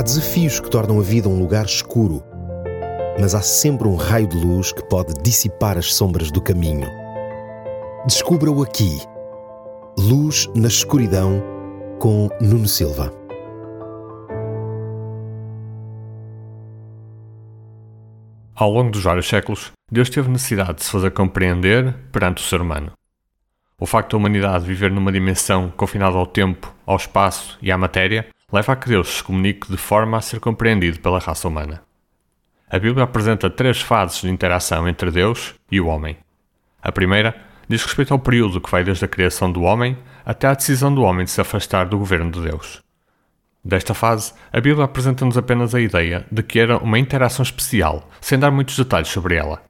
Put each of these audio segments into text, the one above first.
Há desafios que tornam a vida um lugar escuro, mas há sempre um raio de luz que pode dissipar as sombras do caminho. Descubra-o aqui. Luz na escuridão com Nuno Silva. Ao longo dos vários séculos, Deus teve necessidade de se fazer compreender perante o ser humano. O facto da humanidade viver numa dimensão confinada ao tempo, ao espaço e à matéria leva a que Deus se comunique de forma a ser compreendido pela raça humana. A Bíblia apresenta três fases de interação entre Deus e o homem. A primeira diz respeito ao período que vai desde a criação do homem até à decisão do homem de se afastar do governo de Deus. Desta fase, a Bíblia apresenta-nos apenas a ideia de que era uma interação especial, sem dar muitos detalhes sobre ela.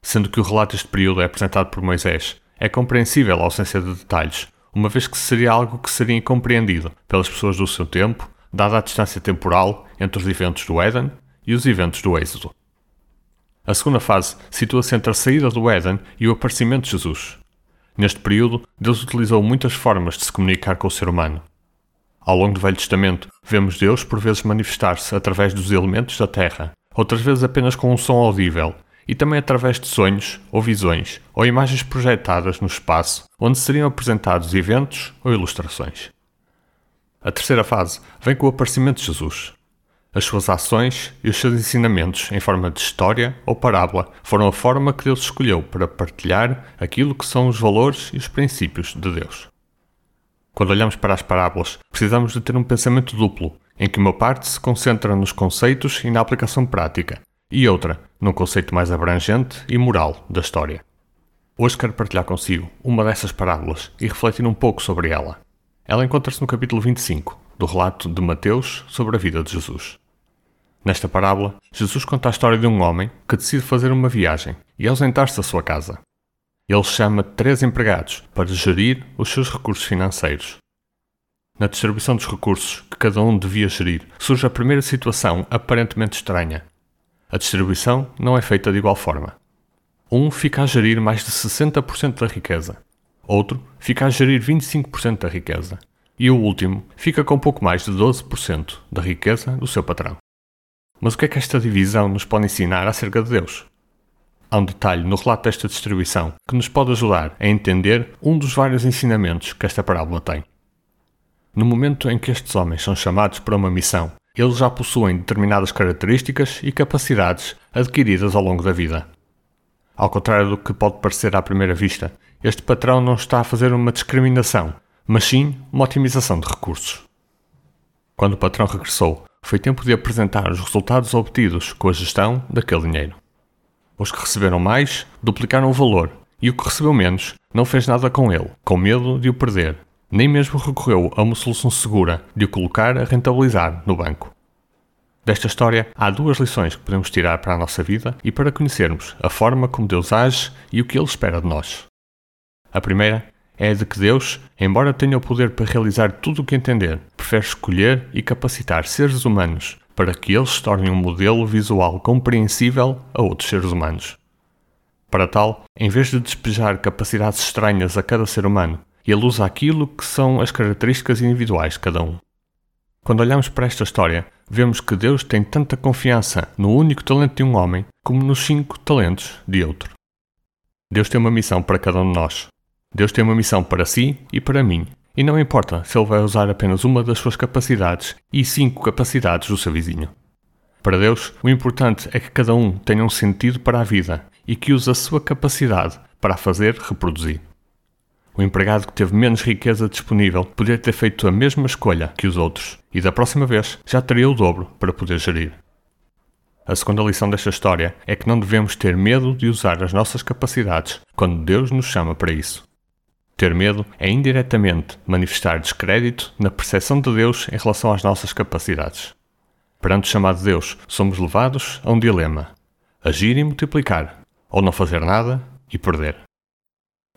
Sendo que o relato deste período é apresentado por Moisés, é compreensível a ausência de detalhes, uma vez que seria algo que seria incompreendido pelas pessoas do seu tempo, dada a distância temporal entre os eventos do Éden e os eventos do Êxodo. A segunda fase situa-se entre a saída do Éden e o aparecimento de Jesus. Neste período, Deus utilizou muitas formas de se comunicar com o ser humano. Ao longo do Velho Testamento, vemos Deus por vezes manifestar-se através dos elementos da terra, outras vezes apenas com um som audível, e também através de sonhos ou visões ou imagens projetadas no espaço onde seriam apresentados eventos ou ilustrações. A terceira fase vem com o aparecimento de Jesus. As suas ações e os seus ensinamentos em forma de história ou parábola foram a forma que Deus escolheu para partilhar aquilo que são os valores e os princípios de Deus. Quando olhamos para as parábolas, precisamos de ter um pensamento duplo, em que uma parte se concentra nos conceitos e na aplicação prática, e outra num conceito mais abrangente e moral da história. Hoje quero partilhar consigo uma dessas parábolas e refletir um pouco sobre ela. Ela encontra-se no capítulo 25 do relato de Mateus sobre a vida de Jesus. Nesta parábola, Jesus conta a história de um homem que decide fazer uma viagem e ausentar-se da sua casa. Ele chama três empregados para gerir os seus recursos financeiros. Na distribuição dos recursos que cada um devia gerir, surge a primeira situação aparentemente estranha a distribuição não é feita de igual forma. Um fica a gerir mais de 60% da riqueza, outro fica a gerir 25% da riqueza, e o último fica com pouco mais de 12% da riqueza do seu patrão. Mas o que é que esta divisão nos pode ensinar acerca de Deus? Há um detalhe no relato desta distribuição que nos pode ajudar a entender um dos vários ensinamentos que esta parábola tem. No momento em que estes homens são chamados para uma missão eles já possuem determinadas características e capacidades adquiridas ao longo da vida. Ao contrário do que pode parecer à primeira vista, este patrão não está a fazer uma discriminação, mas sim uma otimização de recursos. Quando o patrão regressou, foi tempo de apresentar os resultados obtidos com a gestão daquele dinheiro. Os que receberam mais duplicaram o valor e o que recebeu menos não fez nada com ele, com medo de o perder nem mesmo recorreu a uma solução segura de o colocar a rentabilizar no banco. Desta história, há duas lições que podemos tirar para a nossa vida e para conhecermos a forma como Deus age e o que Ele espera de nós. A primeira é a de que Deus, embora tenha o poder para realizar tudo o que entender, prefere escolher e capacitar seres humanos para que eles se tornem um modelo visual compreensível a outros seres humanos. Para tal, em vez de despejar capacidades estranhas a cada ser humano, e usa aquilo que são as características individuais de cada um. Quando olhamos para esta história, vemos que Deus tem tanta confiança no único talento de um homem como nos cinco talentos de outro. Deus tem uma missão para cada um de nós. Deus tem uma missão para si e para mim, e não importa se ele vai usar apenas uma das suas capacidades e cinco capacidades do seu vizinho. Para Deus, o importante é que cada um tenha um sentido para a vida e que use a sua capacidade para a fazer reproduzir. O empregado que teve menos riqueza disponível poderia ter feito a mesma escolha que os outros e da próxima vez já teria o dobro para poder gerir. A segunda lição desta história é que não devemos ter medo de usar as nossas capacidades quando Deus nos chama para isso. Ter medo é indiretamente manifestar descrédito na percepção de Deus em relação às nossas capacidades. Perante o chamado de Deus, somos levados a um dilema: agir e multiplicar, ou não fazer nada e perder.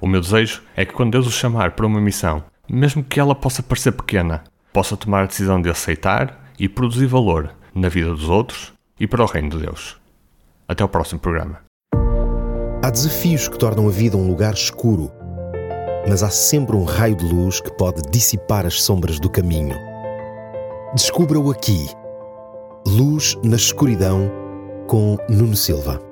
O meu desejo é que quando Deus o chamar para uma missão, mesmo que ela possa parecer pequena, possa tomar a decisão de aceitar e produzir valor na vida dos outros e para o reino de Deus. Até o próximo programa. Há desafios que tornam a vida um lugar escuro, mas há sempre um raio de luz que pode dissipar as sombras do caminho. Descubra-o aqui. Luz na Escuridão, com Nuno Silva.